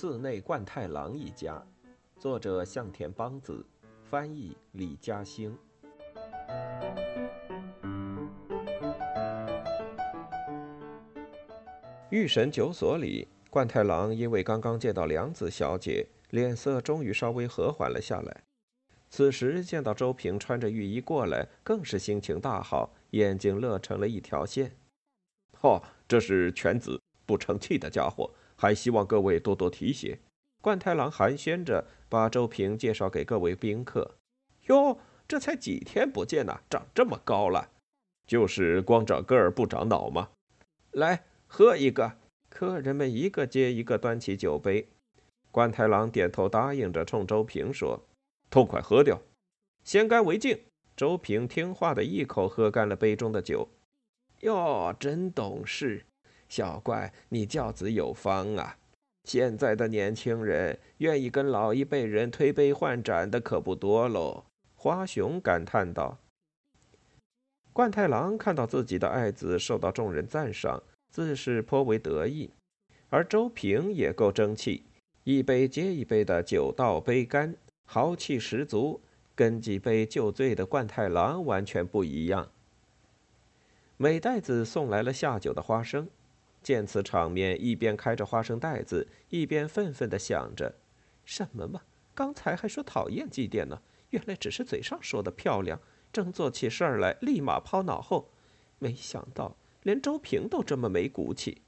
寺内贯太郎一家，作者向田邦子，翻译李嘉兴。御神酒所里，贯太郎因为刚刚见到良子小姐，脸色终于稍微和缓了下来。此时见到周平穿着浴衣过来，更是心情大好，眼睛乐成了一条线。哦，这是犬子，不成器的家伙，还希望各位多多提携。贯太郎寒暄着，把周平介绍给各位宾客。哟，这才几天不见呐，长这么高了，就是光长个儿不长脑吗？来。喝一个，客人们一个接一个端起酒杯。关太郎点头答应着，冲周平说：“痛快喝掉，先干为敬。”周平听话的一口喝干了杯中的酒。哟，真懂事，小怪，你教子有方啊！现在的年轻人愿意跟老一辈人推杯换盏的可不多喽。花熊感叹道。冠太郎看到自己的爱子受到众人赞赏。自是颇为得意，而周平也够争气，一杯接一杯的酒倒杯干，豪气十足，跟几杯就醉的冠太郎完全不一样。美代子送来了下酒的花生，见此场面，一边开着花生袋子，一边愤愤地想着：什么嘛，刚才还说讨厌祭奠呢，原来只是嘴上说的漂亮，真做起事儿来立马抛脑后，没想到。连周平都这么没骨气。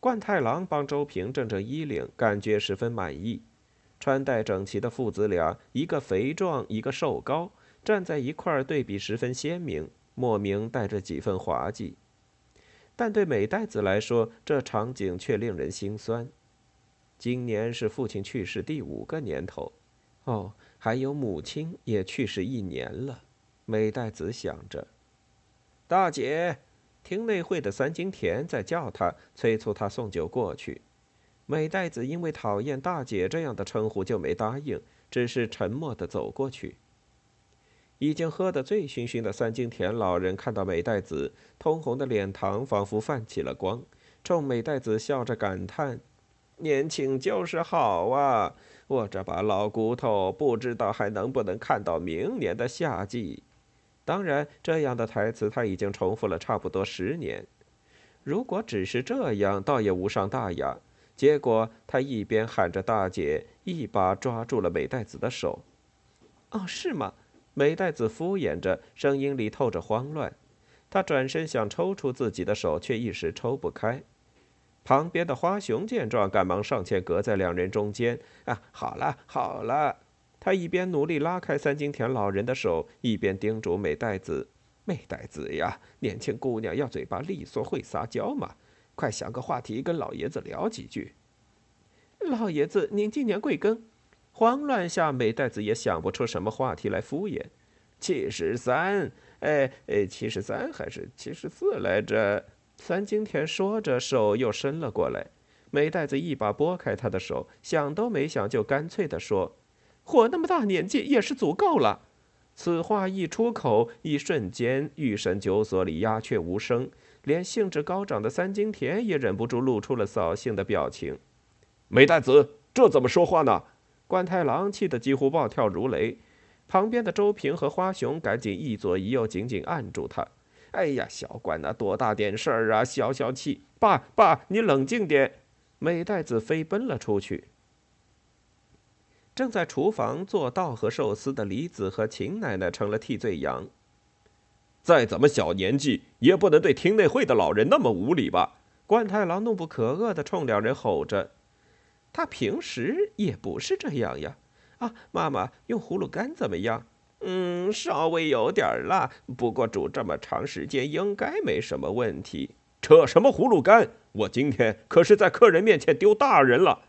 冠太郎帮周平正正衣领，感觉十分满意。穿戴整齐的父子俩，一个肥壮，一个瘦高，站在一块儿，对比十分鲜明，莫名带着几分滑稽。但对美代子来说，这场景却令人心酸。今年是父亲去世第五个年头，哦，还有母亲也去世一年了。美代子想着。大姐，厅内会的三金田在叫他，催促他送酒过去。美代子因为讨厌“大姐”这样的称呼，就没答应，只是沉默地走过去。已经喝得醉醺醺的三金田老人看到美代子，通红的脸庞仿佛泛起了光，冲美代子笑着感叹：“年轻就是好啊！我这把老骨头，不知道还能不能看到明年的夏季。”当然，这样的台词他已经重复了差不多十年。如果只是这样，倒也无伤大雅。结果他一边喊着“大姐”，一把抓住了美代子的手。“哦，是吗？”美代子敷衍着，声音里透着慌乱。他转身想抽出自己的手，却一时抽不开。旁边的花熊见状，赶忙上前隔在两人中间。“啊，好了，好了。”他一边努力拉开三金田老人的手，一边叮嘱美代子：“美代子呀，年轻姑娘要嘴巴利索，会撒娇嘛，快想个话题跟老爷子聊几句。”老爷子，您今年贵庚？慌乱下，美代子也想不出什么话题来敷衍。七十三，哎哎，七十三还是七十四来着？三金田说着，手又伸了过来。美代子一把拨开他的手，想都没想，就干脆地说。活那么大年纪也是足够了。此话一出口，一瞬间，御神酒所里鸦雀无声，连兴致高涨的三金田也忍不住露出了扫兴的表情。美代子，这怎么说话呢？关太郎气得几乎暴跳如雷。旁边的周平和花熊赶紧一左一右紧紧按住他。哎呀，小关呐，多大点事儿啊，消消气。爸爸，你冷静点。美代子飞奔了出去。正在厨房做稻荷寿司的李子和秦奶奶成了替罪羊。再怎么小年纪，也不能对厅内会的老人那么无礼吧？关太郎怒不可遏地冲两人吼着：“他平时也不是这样呀！”啊，妈妈用葫芦干怎么样？嗯，稍微有点辣，不过煮这么长时间应该没什么问题。扯什么葫芦干？我今天可是在客人面前丢大人了。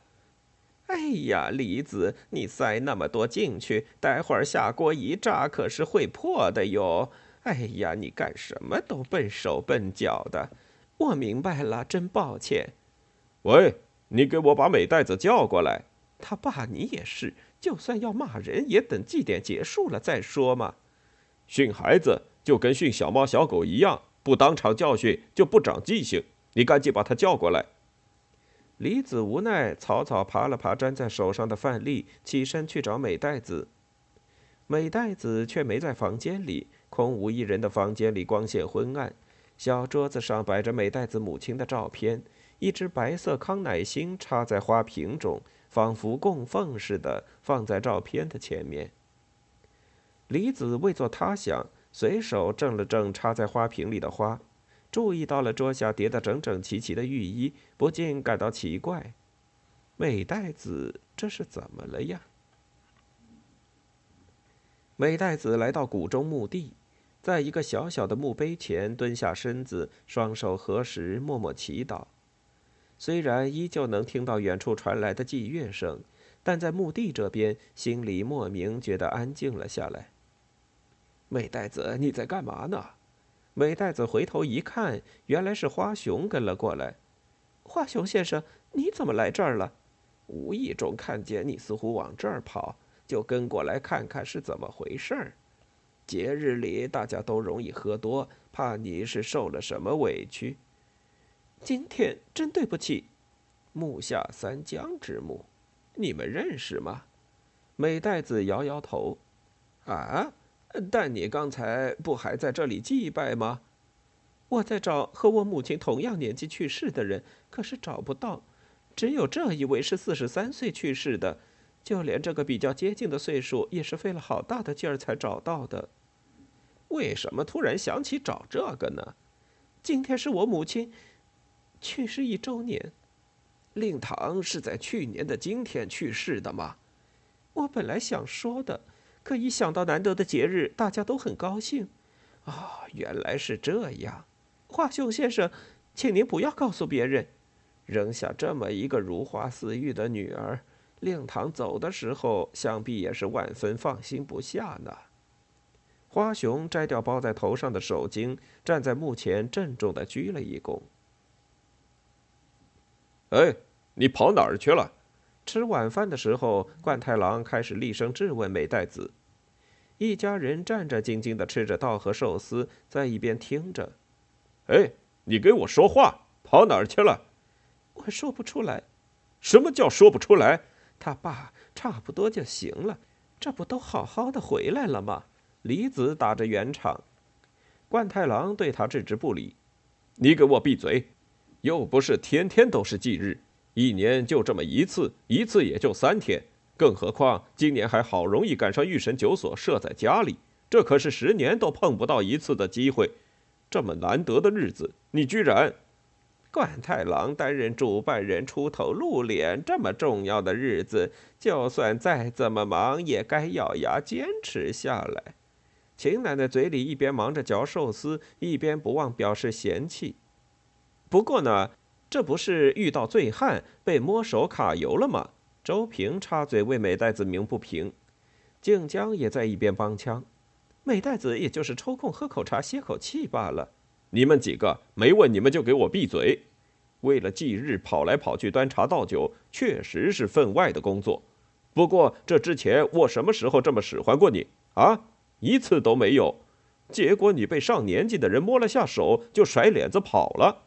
哎呀，李子，你塞那么多进去，待会儿下锅一炸，可是会破的哟。哎呀，你干什么都笨手笨脚的。我明白了，真抱歉。喂，你给我把美袋子叫过来。他爸，你也是，就算要骂人，也等祭典结束了再说嘛。训孩子就跟训小猫小狗一样，不当场教训就不长记性。你赶紧把他叫过来。李子无奈，草草爬了爬粘在手上的饭粒，起身去找美代子。美代子却没在房间里，空无一人的房间里光线昏暗，小桌子上摆着美代子母亲的照片，一只白色康乃馨插在花瓶中，仿佛供奉似的放在照片的前面。李子未作他想，随手正了正插在花瓶里的花。注意到了桌下叠得整整齐齐的浴衣，不禁感到奇怪：美代子这是怎么了呀？美代子来到谷中墓地，在一个小小的墓碑前蹲下身子，双手合十，默默祈祷。虽然依旧能听到远处传来的祭乐声，但在墓地这边，心里莫名觉得安静了下来。美代子，你在干嘛呢？美代子回头一看，原来是花熊跟了过来。花熊先生，你怎么来这儿了？无意中看见你似乎往这儿跑，就跟过来看看是怎么回事儿。节日里大家都容易喝多，怕你是受了什么委屈。今天真对不起。木下三江之墓，你们认识吗？美代子摇摇头。啊？但你刚才不还在这里祭拜吗？我在找和我母亲同样年纪去世的人，可是找不到，只有这一位是四十三岁去世的，就连这个比较接近的岁数，也是费了好大的劲儿才找到的。为什么突然想起找这个呢？今天是我母亲去世一周年。令堂是在去年的今天去世的吗？我本来想说的。可一想到难得的节日，大家都很高兴。啊，原来是这样，华雄先生，请您不要告诉别人。扔下这么一个如花似玉的女儿，令堂走的时候，想必也是万分放心不下呢。花熊摘掉包在头上的手巾，站在墓前，郑重的鞠了一躬。哎，你跑哪儿去了？吃晚饭的时候，冠太郎开始厉声质问美代子。一家人战战兢兢地吃着稻荷寿司，在一边听着。哎，你给我说话！跑哪儿去了？我说不出来。什么叫说不出来？他爸差不多就行了，这不都好好的回来了吗？李子打着圆场。冠太郎对他置之不理。你给我闭嘴！又不是天天都是忌日。一年就这么一次，一次也就三天，更何况今年还好容易赶上御神酒所设在家里，这可是十年都碰不到一次的机会。这么难得的日子，你居然……冠太郎担任主办人出头露脸，这么重要的日子，就算再怎么忙，也该咬牙坚持下来。秦奶奶嘴里一边忙着嚼寿司，一边不忘表示嫌弃。不过呢。这不是遇到醉汉被摸手卡油了吗？周平插嘴为美代子鸣不平，静江也在一边帮腔。美代子也就是抽空喝口茶歇口气罢了。你们几个没问你们就给我闭嘴！为了忌日跑来跑去端茶倒酒，确实是分外的工作。不过这之前我什么时候这么使唤过你啊？一次都没有。结果你被上年纪的人摸了下手，就甩脸子跑了。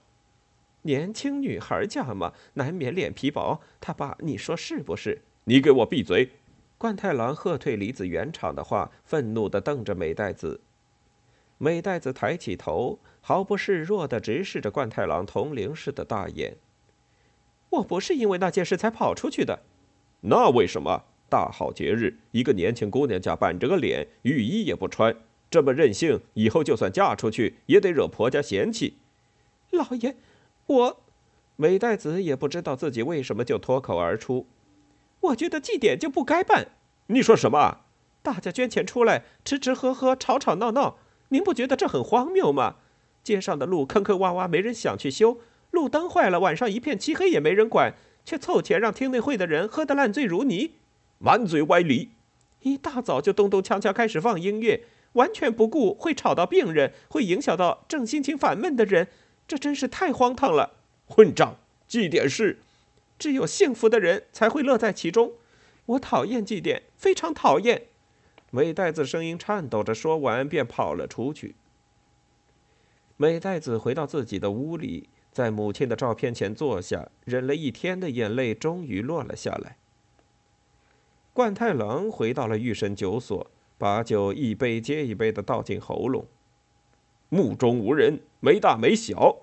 年轻女孩家嘛，难免脸皮薄。他爸，你说是不是？你给我闭嘴！冠太郎喝退离子原厂的话，愤怒地瞪着美代子。美代子抬起头，毫不示弱地直视着冠太郎铜铃似的大眼。我不是因为那件事才跑出去的。那为什么？大好节日，一个年轻姑娘家板着个脸，雨衣也不穿，这么任性，以后就算嫁出去，也得惹婆家嫌弃。老爷。我，美代子也不知道自己为什么就脱口而出。我觉得祭典就不该办。你说什么？大家捐钱出来，吃吃喝喝，吵吵闹闹，您不觉得这很荒谬吗？街上的路坑坑洼洼，没人想去修；路灯坏了，晚上一片漆黑，也没人管，却凑钱让听内会的人喝得烂醉如泥，满嘴歪理。一大早就咚咚锵锵开始放音乐，完全不顾会吵到病人，会影响到正心情烦闷的人。这真是太荒唐了！混账！祭典是只有幸福的人才会乐在其中。我讨厌祭典，非常讨厌。美代子声音颤抖着说完，便跑了出去。美代子回到自己的屋里，在母亲的照片前坐下，忍了一天的眼泪终于落了下来。冠太郎回到了御神酒所，把酒一杯接一杯的倒进喉咙。目中无人，没大没小。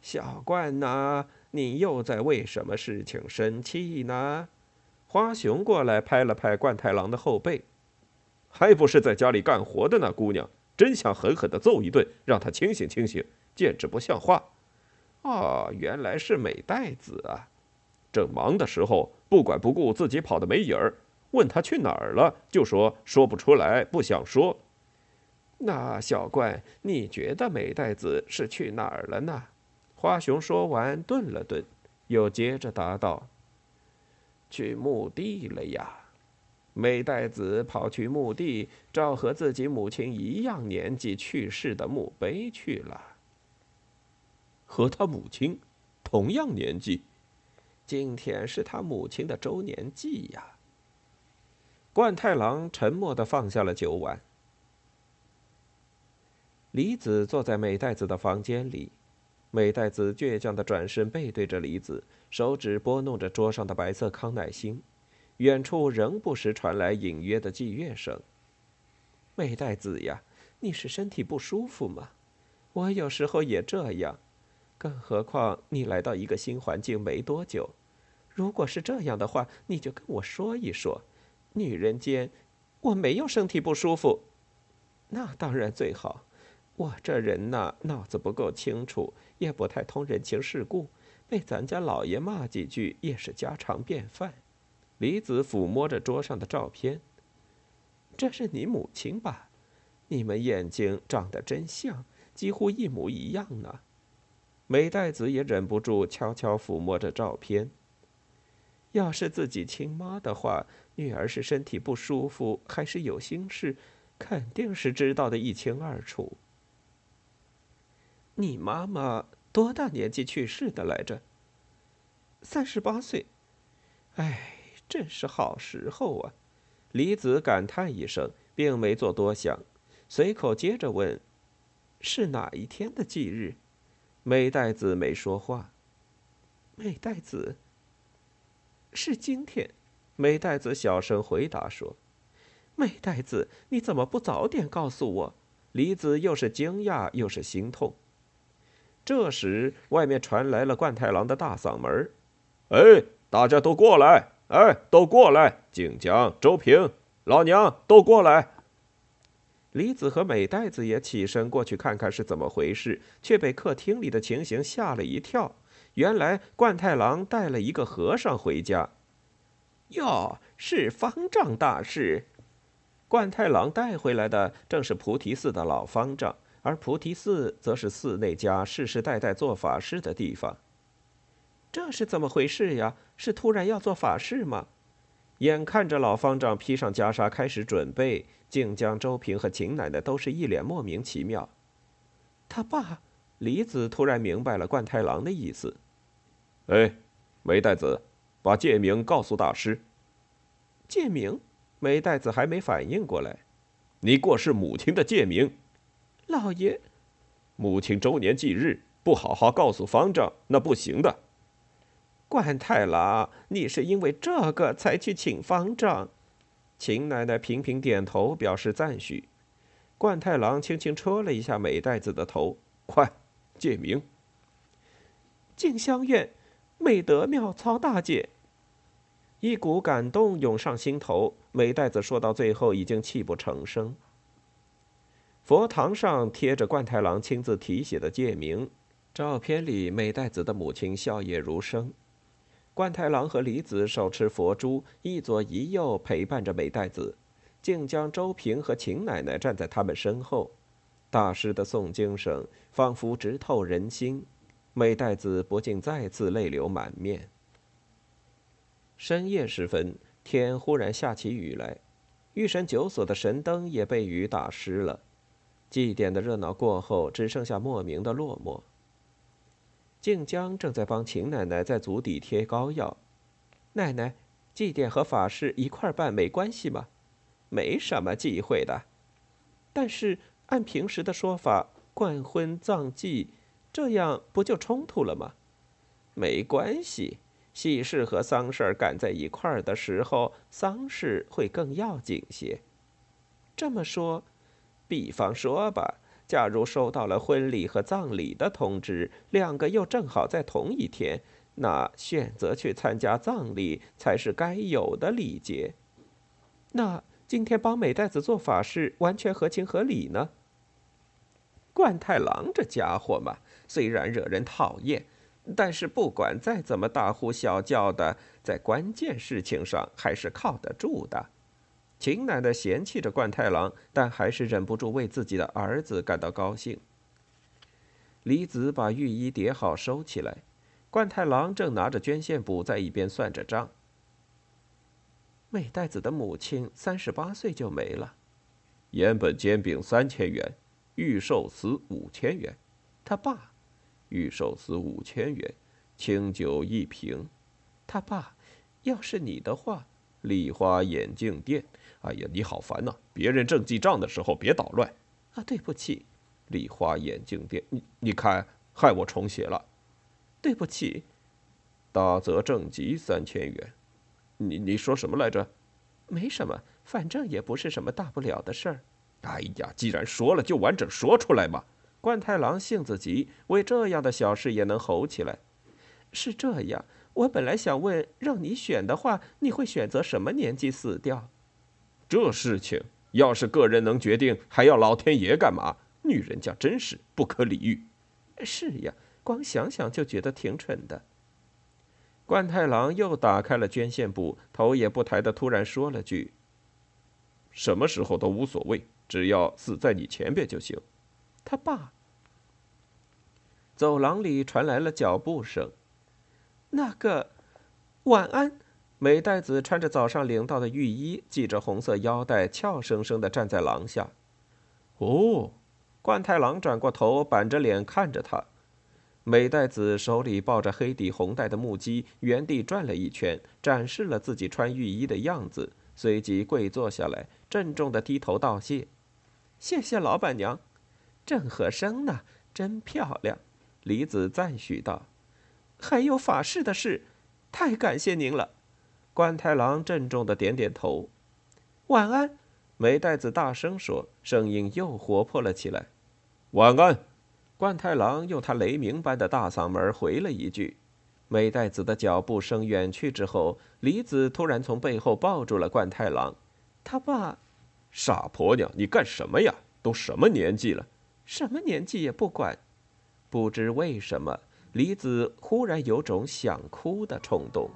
小冠呐，你又在为什么事情生气呢？花熊过来拍了拍冠太郎的后背，还不是在家里干活的那姑娘，真想狠狠地揍一顿，让她清醒清醒，简直不像话。哦，原来是美代子啊！正忙的时候，不管不顾自己跑的没影儿，问他去哪儿了，就说说不出来，不想说。那小怪，你觉得美代子是去哪儿了呢？花熊说完，顿了顿，又接着答道：“去墓地了呀。美代子跑去墓地，找和自己母亲一样年纪去世的墓碑去了。”和他母亲同样年纪，今天是他母亲的周年祭呀。冠太郎沉默的放下了酒碗。李子坐在美代子的房间里，美代子倔强的转身背对着李子，手指拨弄着桌上的白色康乃馨，远处仍不时传来隐约的祭乐声。美代子呀，你是身体不舒服吗？我有时候也这样。更何况你来到一个新环境没多久，如果是这样的话，你就跟我说一说。女人间，我没有身体不舒服，那当然最好。我这人呐，脑子不够清楚，也不太通人情世故，被咱家老爷骂几句也是家常便饭。李子抚摸着桌上的照片，这是你母亲吧？你们眼睛长得真像，几乎一模一样呢。美代子也忍不住悄悄抚摸着照片。要是自己亲妈的话，女儿是身体不舒服还是有心事，肯定是知道的一清二楚。你妈妈多大年纪去世的来着？三十八岁。哎，正是好时候啊！李子感叹一声，并没做多想，随口接着问：“是哪一天的忌日？”美代子没说话。美代子，是今天。美代子小声回答说：“美代子，你怎么不早点告诉我？”李子又是惊讶又是心痛。这时，外面传来了冠太郎的大嗓门：“哎，大家都过来！哎，都过来！静江、周平、老娘都过来！”李子和美袋子也起身过去看看是怎么回事，却被客厅里的情形吓了一跳。原来冠太郎带了一个和尚回家。哟，是方丈大师。冠太郎带回来的正是菩提寺的老方丈，而菩提寺则是寺内家世世代代做法事的地方。这是怎么回事呀？是突然要做法事吗？眼看着老方丈披上袈裟开始准备。靖江、周平和秦奶奶都是一脸莫名其妙。他爸李子突然明白了冠太郎的意思。哎，美代子，把戒名告诉大师。戒名？美代子还没反应过来。你过世母亲的戒名。老爷，母亲周年忌日，不好好告诉方丈，那不行的。冠太郎，你是因为这个才去请方丈？秦奶奶频频点头，表示赞许。冠太郎轻轻戳了一下美代子的头：“快，借名。”静香院美德妙操大姐。一股感动涌上心头，美代子说到最后已经泣不成声。佛堂上贴着冠太郎亲自题写的戒名，照片里美代子的母亲笑靥如生。冠太郎和李子手持佛珠，一左一右陪伴着美代子。竟将周平和秦奶奶站在他们身后。大师的诵经声仿佛直透人心，美代子不禁再次泪流满面。深夜时分，天忽然下起雨来，御神九所的神灯也被雨打湿了。祭典的热闹过后，只剩下莫名的落寞。静江正在帮秦奶奶在足底贴膏药。奶奶，祭典和法事一块办没关系吗？没什么忌讳的。但是按平时的说法，冠婚葬祭，这样不就冲突了吗？没关系，喜事和丧事赶在一块儿的时候，丧事会更要紧些。这么说，比方说吧，假如收到了婚礼和葬礼的通知，两个又正好在同一天，那选择去参加葬礼才是该有的礼节。那今天帮美代子做法事，完全合情合理呢。冠太郎这家伙嘛，虽然惹人讨厌，但是不管再怎么大呼小叫的，在关键事情上还是靠得住的。秦奶奶嫌弃着冠太郎，但还是忍不住为自己的儿子感到高兴。李子把浴衣叠好收起来，冠太郎正拿着捐献簿在一边算着账。美代子的母亲三十八岁就没了，盐本煎饼三千元，玉寿司五千元，他爸，玉寿司五千元，清酒一瓶，他爸，要是你的话，丽花眼镜店。哎呀，你好烦呐！别人正记账的时候，别捣乱。啊，对不起，丽花眼镜店，你你看，害我重写了。对不起，大泽正吉三千元。你你说什么来着？没什么，反正也不是什么大不了的事儿。哎呀，既然说了，就完整说出来嘛。冠太郎性子急，为这样的小事也能吼起来。是这样，我本来想问，让你选的话，你会选择什么年纪死掉？这事情要是个人能决定，还要老天爷干嘛？女人家真是不可理喻。是呀，光想想就觉得挺蠢的。冠太郎又打开了捐献簿，头也不抬的突然说了句：“什么时候都无所谓，只要死在你前边就行。”他爸。走廊里传来了脚步声。那个，晚安。美代子穿着早上领到的浴衣，系着红色腰带，俏生生的站在廊下。哦，冠太郎转过头，板着脸看着他。美代子手里抱着黑底红带的木屐，原地转了一圈，展示了自己穿浴衣的样子，随即跪坐下来，郑重的低头道谢：“谢谢老板娘，正合身呢，真漂亮。”李子赞许道：“还有法事的事，太感谢您了。”冠太郎郑重的点点头，晚安。美代子大声说，声音又活泼了起来。晚安。冠太郎用他雷鸣般的大嗓门回了一句。美代子的脚步声远去之后，李子突然从背后抱住了冠太郎。他爸，傻婆娘，你干什么呀？都什么年纪了？什么年纪也不管。不知为什么，李子忽然有种想哭的冲动。